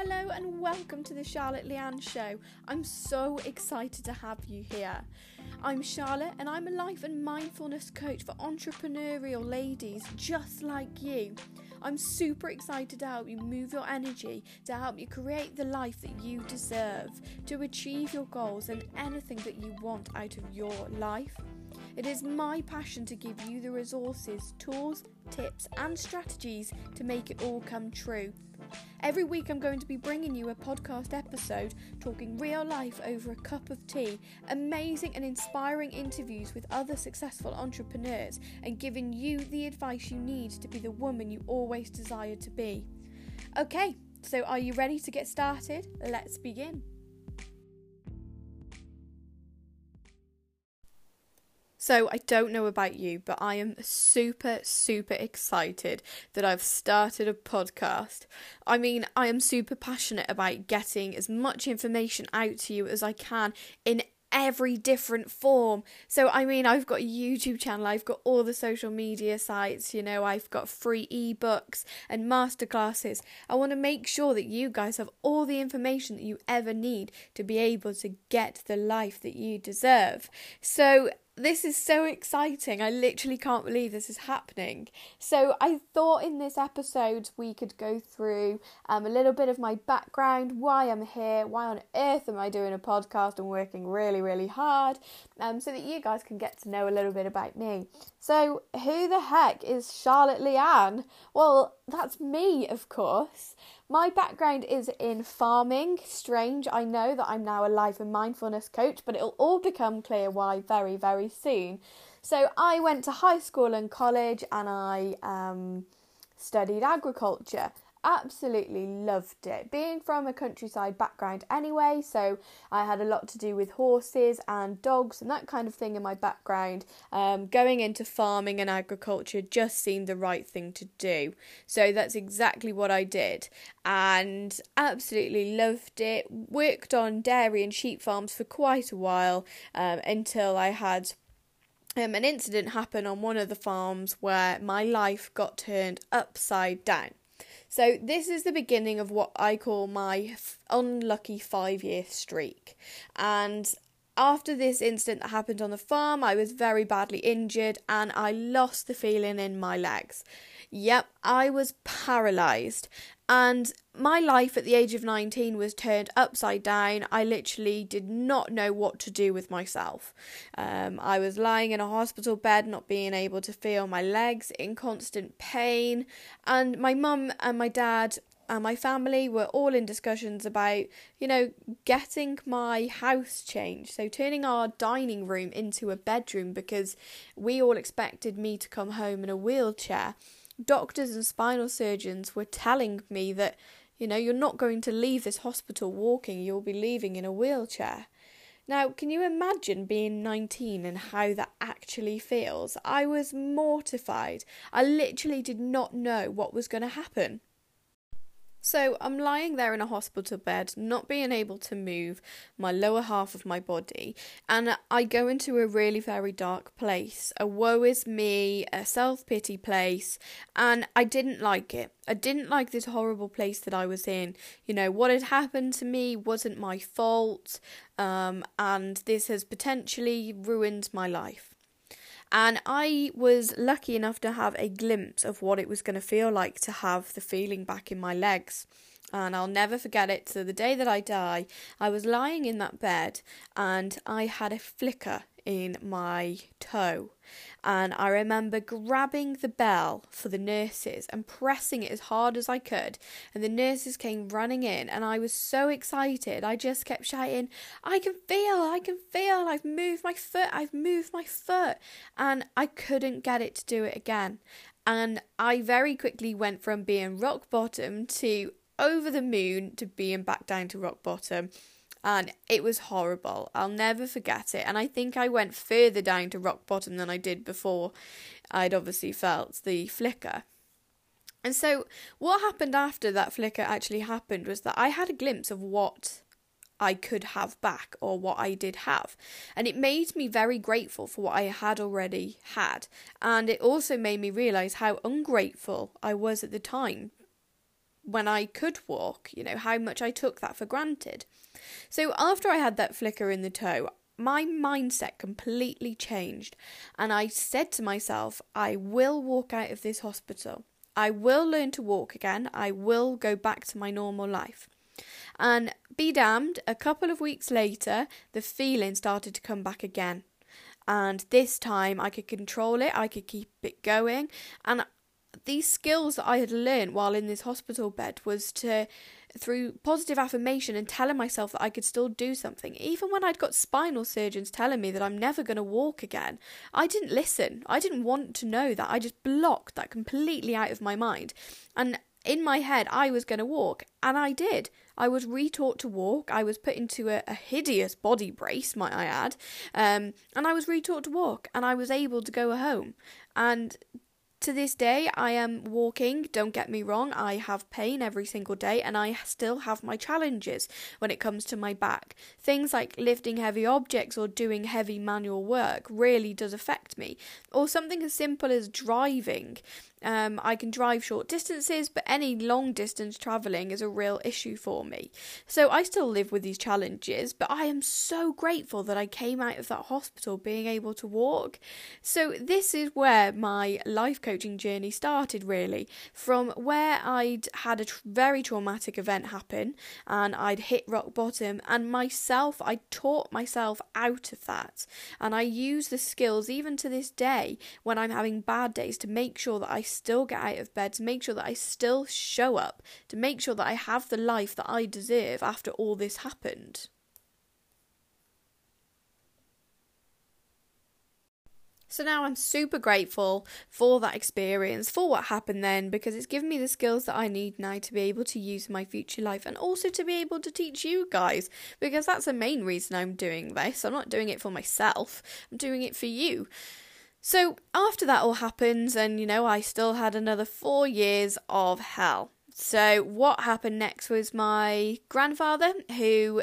Hello and welcome to the Charlotte Leanne Show. I'm so excited to have you here. I'm Charlotte and I'm a life and mindfulness coach for entrepreneurial ladies just like you. I'm super excited to help you move your energy, to help you create the life that you deserve, to achieve your goals and anything that you want out of your life. It is my passion to give you the resources, tools, tips, and strategies to make it all come true. Every week, I'm going to be bringing you a podcast episode talking real life over a cup of tea, amazing and inspiring interviews with other successful entrepreneurs, and giving you the advice you need to be the woman you always desired to be. Okay, so are you ready to get started? Let's begin. So, I don't know about you, but I am super, super excited that I've started a podcast. I mean, I am super passionate about getting as much information out to you as I can in every different form. So, I mean, I've got a YouTube channel, I've got all the social media sites, you know, I've got free ebooks and masterclasses. I want to make sure that you guys have all the information that you ever need to be able to get the life that you deserve. So, this is so exciting. I literally can't believe this is happening. So, I thought in this episode we could go through um, a little bit of my background, why I'm here, why on earth am I doing a podcast and working really, really hard, um, so that you guys can get to know a little bit about me. So, who the heck is Charlotte Leanne? Well, that's me, of course. My background is in farming. Strange, I know that I'm now a life and mindfulness coach, but it'll all become clear why very, very soon. So, I went to high school and college and I um, studied agriculture absolutely loved it. Being from a countryside background anyway, so I had a lot to do with horses and dogs and that kind of thing in my background. Um, going into farming and agriculture just seemed the right thing to do. So that's exactly what I did and absolutely loved it. Worked on dairy and sheep farms for quite a while um, until I had. Um, an incident happen on one of the farms where my life got turned upside down. So, this is the beginning of what I call my f- unlucky five year streak. And after this incident that happened on the farm, I was very badly injured and I lost the feeling in my legs. Yep, I was paralysed. And my life at the age of 19 was turned upside down. I literally did not know what to do with myself. Um, I was lying in a hospital bed, not being able to feel my legs, in constant pain. And my mum and my dad and my family were all in discussions about, you know, getting my house changed. So turning our dining room into a bedroom because we all expected me to come home in a wheelchair doctors and spinal surgeons were telling me that, you know, you're not going to leave this hospital walking, you'll be leaving in a wheelchair. Now, can you imagine being 19 and how that actually feels? I was mortified. I literally did not know what was going to happen. So I'm lying there in a hospital bed, not being able to move my lower half of my body, and I go into a really very dark place, a woe is me, a self pity place, and I didn't like it. I didn't like this horrible place that I was in. You know, what had happened to me wasn't my fault, um, and this has potentially ruined my life. And I was lucky enough to have a glimpse of what it was going to feel like to have the feeling back in my legs. And I'll never forget it. So, the day that I die, I was lying in that bed and I had a flicker in my toe. And I remember grabbing the bell for the nurses and pressing it as hard as I could. And the nurses came running in, and I was so excited. I just kept shouting, I can feel, I can feel, I've moved my foot, I've moved my foot. And I couldn't get it to do it again. And I very quickly went from being rock bottom to over the moon to being back down to rock bottom and it was horrible. I'll never forget it. And I think I went further down to rock bottom than I did before I'd obviously felt the flicker. And so, what happened after that flicker actually happened was that I had a glimpse of what I could have back or what I did have. And it made me very grateful for what I had already had. And it also made me realize how ungrateful I was at the time when I could walk, you know, how much I took that for granted. So after I had that flicker in the toe, my mindset completely changed, and I said to myself, I will walk out of this hospital. I will learn to walk again. I will go back to my normal life. And be damned, a couple of weeks later, the feeling started to come back again. And this time I could control it, I could keep it going. And these skills that I had learned while in this hospital bed was to through positive affirmation and telling myself that I could still do something. Even when I'd got spinal surgeons telling me that I'm never going to walk again, I didn't listen. I didn't want to know that. I just blocked that completely out of my mind. And in my head, I was going to walk, and I did. I was retaught to walk. I was put into a, a hideous body brace, might I add, um, and I was retaught to walk, and I was able to go home. And to this day, I am walking, don't get me wrong, I have pain every single day and I still have my challenges when it comes to my back. Things like lifting heavy objects or doing heavy manual work really does affect me. Or something as simple as driving. Um, I can drive short distances, but any long distance travelling is a real issue for me. So I still live with these challenges, but I am so grateful that I came out of that hospital being able to walk. So this is where my life coaching journey started, really, from where I'd had a tr- very traumatic event happen and I'd hit rock bottom, and myself, I taught myself out of that, and I use the skills even to this day when I'm having bad days to make sure that I still get out of bed, to make sure that I still show up, to make sure that I have the life that I deserve after all this happened. So now I'm super grateful for that experience, for what happened then, because it's given me the skills that I need now to be able to use in my future life and also to be able to teach you guys, because that's the main reason I'm doing this. I'm not doing it for myself, I'm doing it for you. So after that all happens, and you know, I still had another four years of hell. So what happened next was my grandfather, who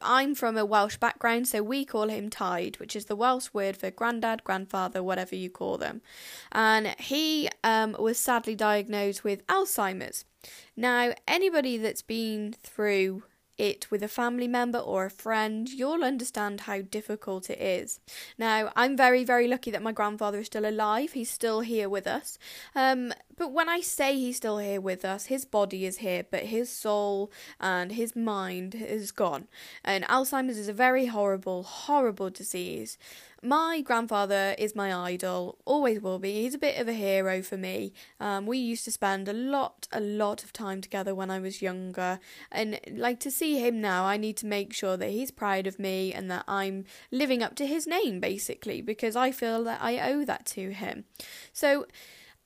I'm from a Welsh background, so we call him Taid, which is the Welsh word for granddad, grandfather, whatever you call them. And he um, was sadly diagnosed with Alzheimer's. Now, anybody that's been through it with a family member or a friend, you'll understand how difficult it is. Now, I'm very, very lucky that my grandfather is still alive. He's still here with us. Um, but when I say he's still here with us, his body is here, but his soul and his mind is gone. And Alzheimer's is a very horrible, horrible disease. My grandfather is my idol, always will be. He's a bit of a hero for me. Um, we used to spend a lot, a lot of time together when I was younger, and like to see him now, I need to make sure that he's proud of me and that I'm living up to his name, basically, because I feel that I owe that to him. So,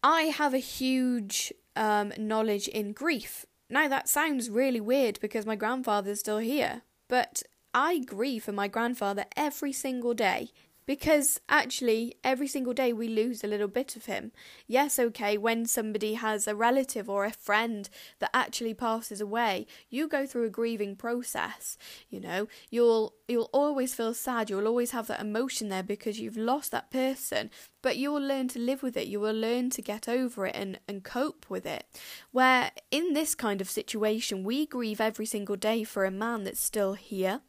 I have a huge um, knowledge in grief. Now, that sounds really weird because my grandfather's still here, but I grieve for my grandfather every single day because actually every single day we lose a little bit of him. Yes, okay, when somebody has a relative or a friend that actually passes away, you go through a grieving process. You know, you'll you'll always feel sad, you'll always have that emotion there because you've lost that person, but you will learn to live with it. You will learn to get over it and, and cope with it. Where in this kind of situation, we grieve every single day for a man that's still here.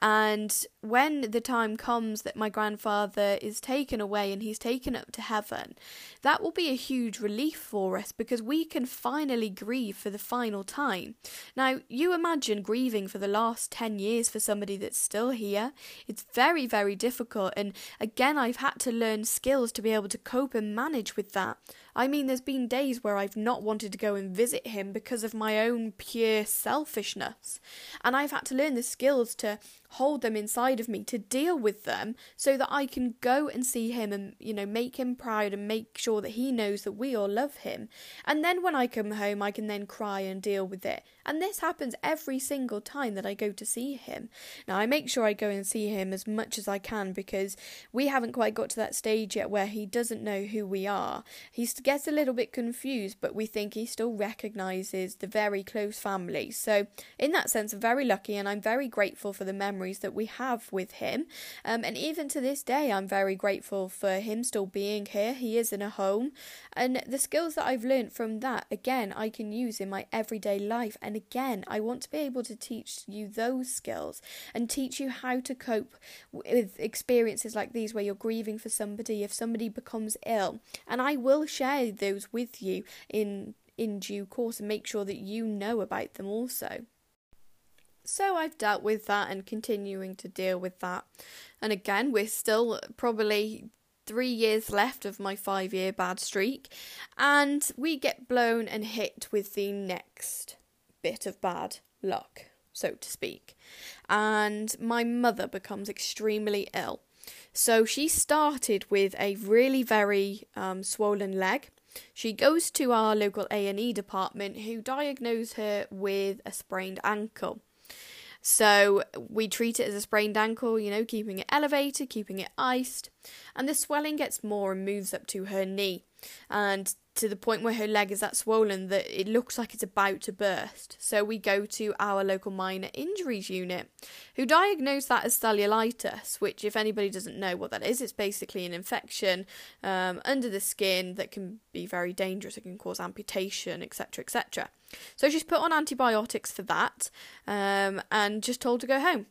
And when the time comes that my grandfather is taken away and he's taken up to heaven, that will be a huge relief for us because we can finally grieve for the final time. Now, you imagine grieving for the last 10 years for somebody that's still here. It's very, very difficult. And again, I've had to learn skills to be able to cope and manage with that. I mean, there's been days where I've not wanted to go and visit him because of my own pure selfishness. And I've had to learn the skills to to hold them inside of me, to deal with them, so that I can go and see him and, you know, make him proud and make sure that he knows that we all love him. And then when I come home, I can then cry and deal with it. And this happens every single time that I go to see him. Now, I make sure I go and see him as much as I can because we haven't quite got to that stage yet where he doesn't know who we are. He gets a little bit confused, but we think he still recognises the very close family. So, in that sense, I'm very lucky and I'm very grateful for the memory memories that we have with him. Um, and even to this day, I'm very grateful for him still being here. He is in a home. And the skills that I've learned from that, again, I can use in my everyday life. And again, I want to be able to teach you those skills and teach you how to cope with experiences like these where you're grieving for somebody if somebody becomes ill. And I will share those with you in in due course and make sure that you know about them also. So I've dealt with that and continuing to deal with that. And again, we're still probably three years left of my five year bad streak, and we get blown and hit with the next bit of bad luck, so to speak. And my mother becomes extremely ill. So she started with a really very um, swollen leg she goes to our local A&E department who diagnose her with a sprained ankle. So we treat it as a sprained ankle, you know, keeping it elevated, keeping it iced, and the swelling gets more and moves up to her knee. And to the point where her leg is that swollen that it looks like it's about to burst. So we go to our local minor injuries unit, who diagnose that as cellulitis, which, if anybody doesn't know what that is, it's basically an infection um, under the skin that can be very dangerous. It can cause amputation, etc., etc. So she's put on antibiotics for that um, and just told to go home.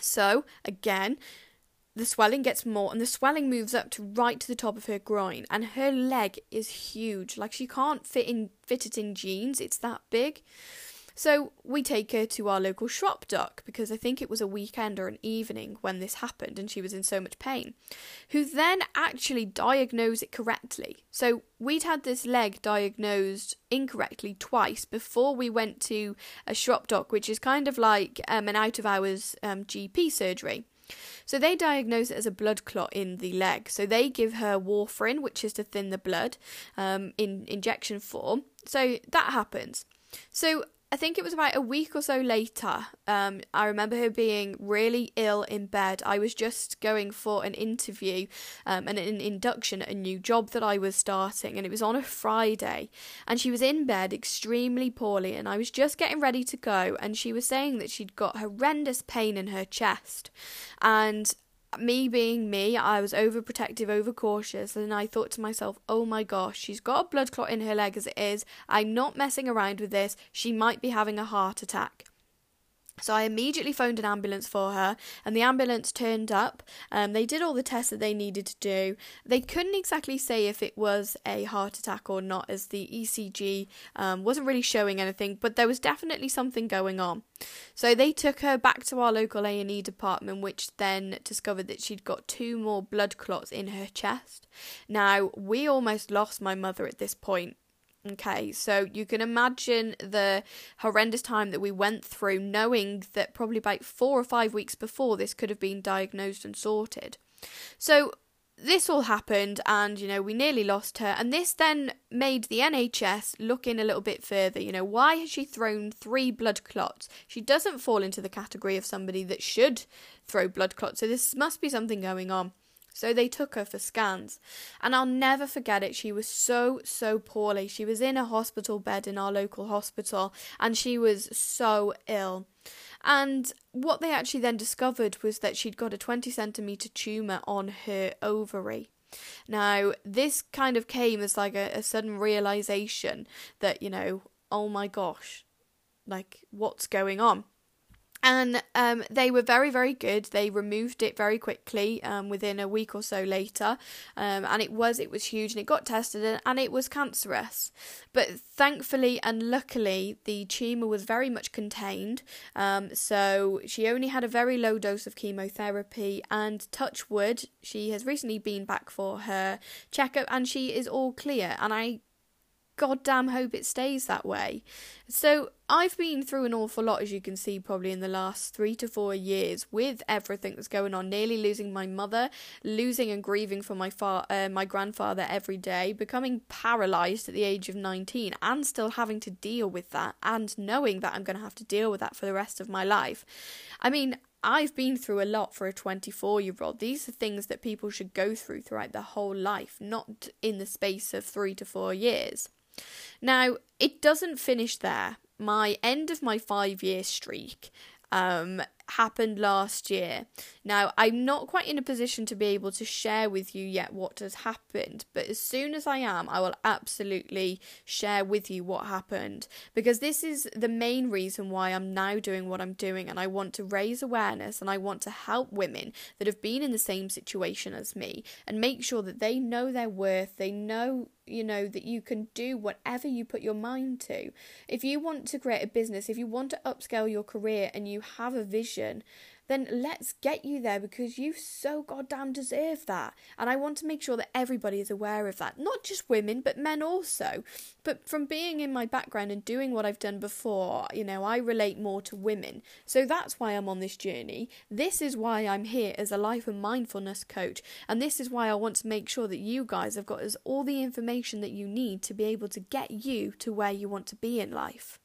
So, again, the swelling gets more and the swelling moves up to right to the top of her groin and her leg is huge like she can't fit in fit it in jeans it's that big so we take her to our local Shropdoc because I think it was a weekend or an evening when this happened and she was in so much pain, who then actually diagnosed it correctly. So we'd had this leg diagnosed incorrectly twice before we went to a Shropdoc, which is kind of like um, an out of hours um, GP surgery. So they diagnose it as a blood clot in the leg. So they give her warfarin, which is to thin the blood, um, in injection form. So that happens. So I think it was about a week or so later. Um, I remember her being really ill in bed. I was just going for an interview um, and an induction at a new job that I was starting, and it was on a Friday. And she was in bed extremely poorly, and I was just getting ready to go. And she was saying that she'd got horrendous pain in her chest. And me being me, I was overprotective, overcautious, and I thought to myself, oh my gosh, she's got a blood clot in her leg as it is. I'm not messing around with this. She might be having a heart attack. So I immediately phoned an ambulance for her, and the ambulance turned up. Um, they did all the tests that they needed to do. They couldn't exactly say if it was a heart attack or not, as the ECG um, wasn't really showing anything, but there was definitely something going on. So they took her back to our local A and E department, which then discovered that she'd got two more blood clots in her chest. Now we almost lost my mother at this point. Okay, so you can imagine the horrendous time that we went through, knowing that probably about four or five weeks before this could have been diagnosed and sorted. So this all happened, and you know, we nearly lost her, and this then made the NHS look in a little bit further. You know, why has she thrown three blood clots? She doesn't fall into the category of somebody that should throw blood clots, so this must be something going on. So they took her for scans. And I'll never forget it. She was so, so poorly. She was in a hospital bed in our local hospital and she was so ill. And what they actually then discovered was that she'd got a 20 centimetre tumour on her ovary. Now, this kind of came as like a, a sudden realization that, you know, oh my gosh, like what's going on? And um, they were very very good. They removed it very quickly um, within a week or so later. Um, and it was it was huge and it got tested and and, it was cancerous. But thankfully and luckily the tumour was very much contained. Um, so she only had a very low dose of chemotherapy and touch wood she has recently been back for her checkup and she is all clear. And i goddamn hope it stays that way. So I've been through an awful lot, as you can see, probably in the last three to four years, with everything that's going on. Nearly losing my mother, losing and grieving for my fa- uh, my grandfather every day, becoming paralysed at the age of nineteen, and still having to deal with that, and knowing that I'm going to have to deal with that for the rest of my life. I mean, I've been through a lot for a 24 year old. These are things that people should go through throughout their whole life, not in the space of three to four years. Now, it doesn't finish there. My end of my five year streak um, happened last year. Now, I'm not quite in a position to be able to share with you yet what has happened, but as soon as I am, I will absolutely share with you what happened because this is the main reason why I'm now doing what I'm doing and I want to raise awareness and I want to help women that have been in the same situation as me and make sure that they know their worth, they know you know that you can do whatever you put your mind to. If you want to create a business, if you want to upscale your career and you have a vision, then let's get you there because you so goddamn deserve that. And I want to make sure that everybody is aware of that. Not just women, but men also. But from being in my background and doing what I've done before, you know, I relate more to women. So that's why I'm on this journey. This is why I'm here as a life and mindfulness coach. And this is why I want to make sure that you guys have got all the information that you need to be able to get you to where you want to be in life.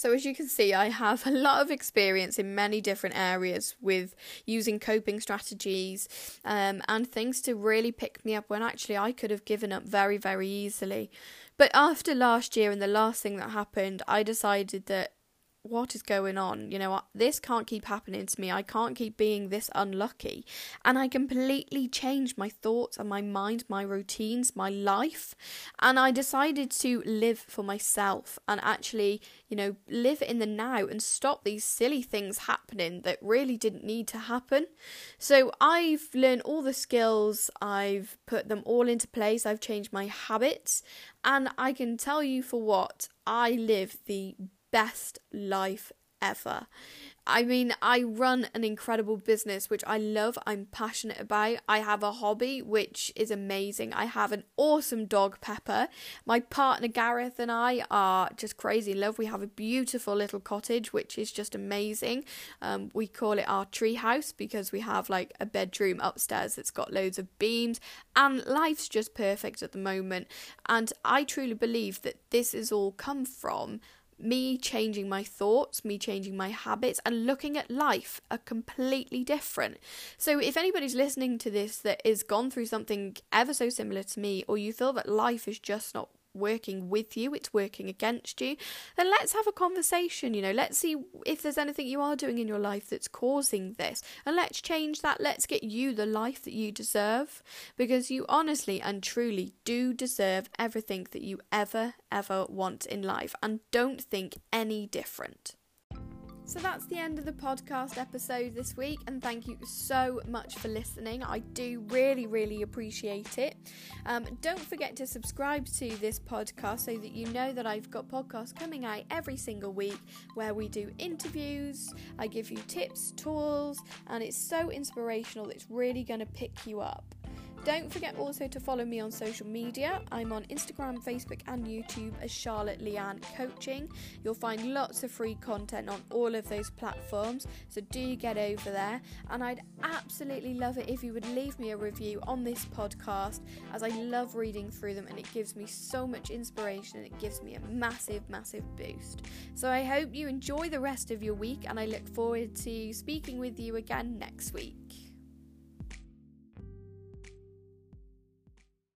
So, as you can see, I have a lot of experience in many different areas with using coping strategies um, and things to really pick me up when actually I could have given up very, very easily. But after last year and the last thing that happened, I decided that what is going on? You know, this can't keep happening to me. I can't keep being this unlucky. And I completely changed my thoughts and my mind, my routines, my life. And I decided to live for myself and actually, you know, live in the now and stop these silly things happening that really didn't need to happen. So I've learned all the skills, I've put them all into place, I've changed my habits. And I can tell you for what, I live the best life ever. I mean, I run an incredible business which I love, I'm passionate about. I have a hobby which is amazing. I have an awesome dog, Pepper. My partner Gareth and I are just crazy in love. We have a beautiful little cottage which is just amazing. Um, we call it our tree house because we have like a bedroom upstairs that's got loads of beams, and life's just perfect at the moment. And I truly believe that this has all come from me changing my thoughts, me changing my habits, and looking at life are completely different. So, if anybody's listening to this that has gone through something ever so similar to me, or you feel that life is just not working with you, it's working against you, then let's have a conversation. You know, let's see if there's anything you are doing in your life that's causing this, and let's change that. Let's get you the life that you deserve because you honestly and truly do deserve everything that you ever, ever want in life, and don't think any different. So that's the end of the podcast episode this week, and thank you so much for listening. I do really, really appreciate it. Um, don't forget to subscribe to this podcast so that you know that I've got podcasts coming out every single week where we do interviews, I give you tips, tools, and it's so inspirational, it's really going to pick you up. Don't forget also to follow me on social media. I'm on Instagram, Facebook, and YouTube as Charlotte Leanne Coaching. You'll find lots of free content on all of those platforms, so do get over there. And I'd absolutely love it if you would leave me a review on this podcast, as I love reading through them and it gives me so much inspiration and it gives me a massive, massive boost. So I hope you enjoy the rest of your week, and I look forward to speaking with you again next week.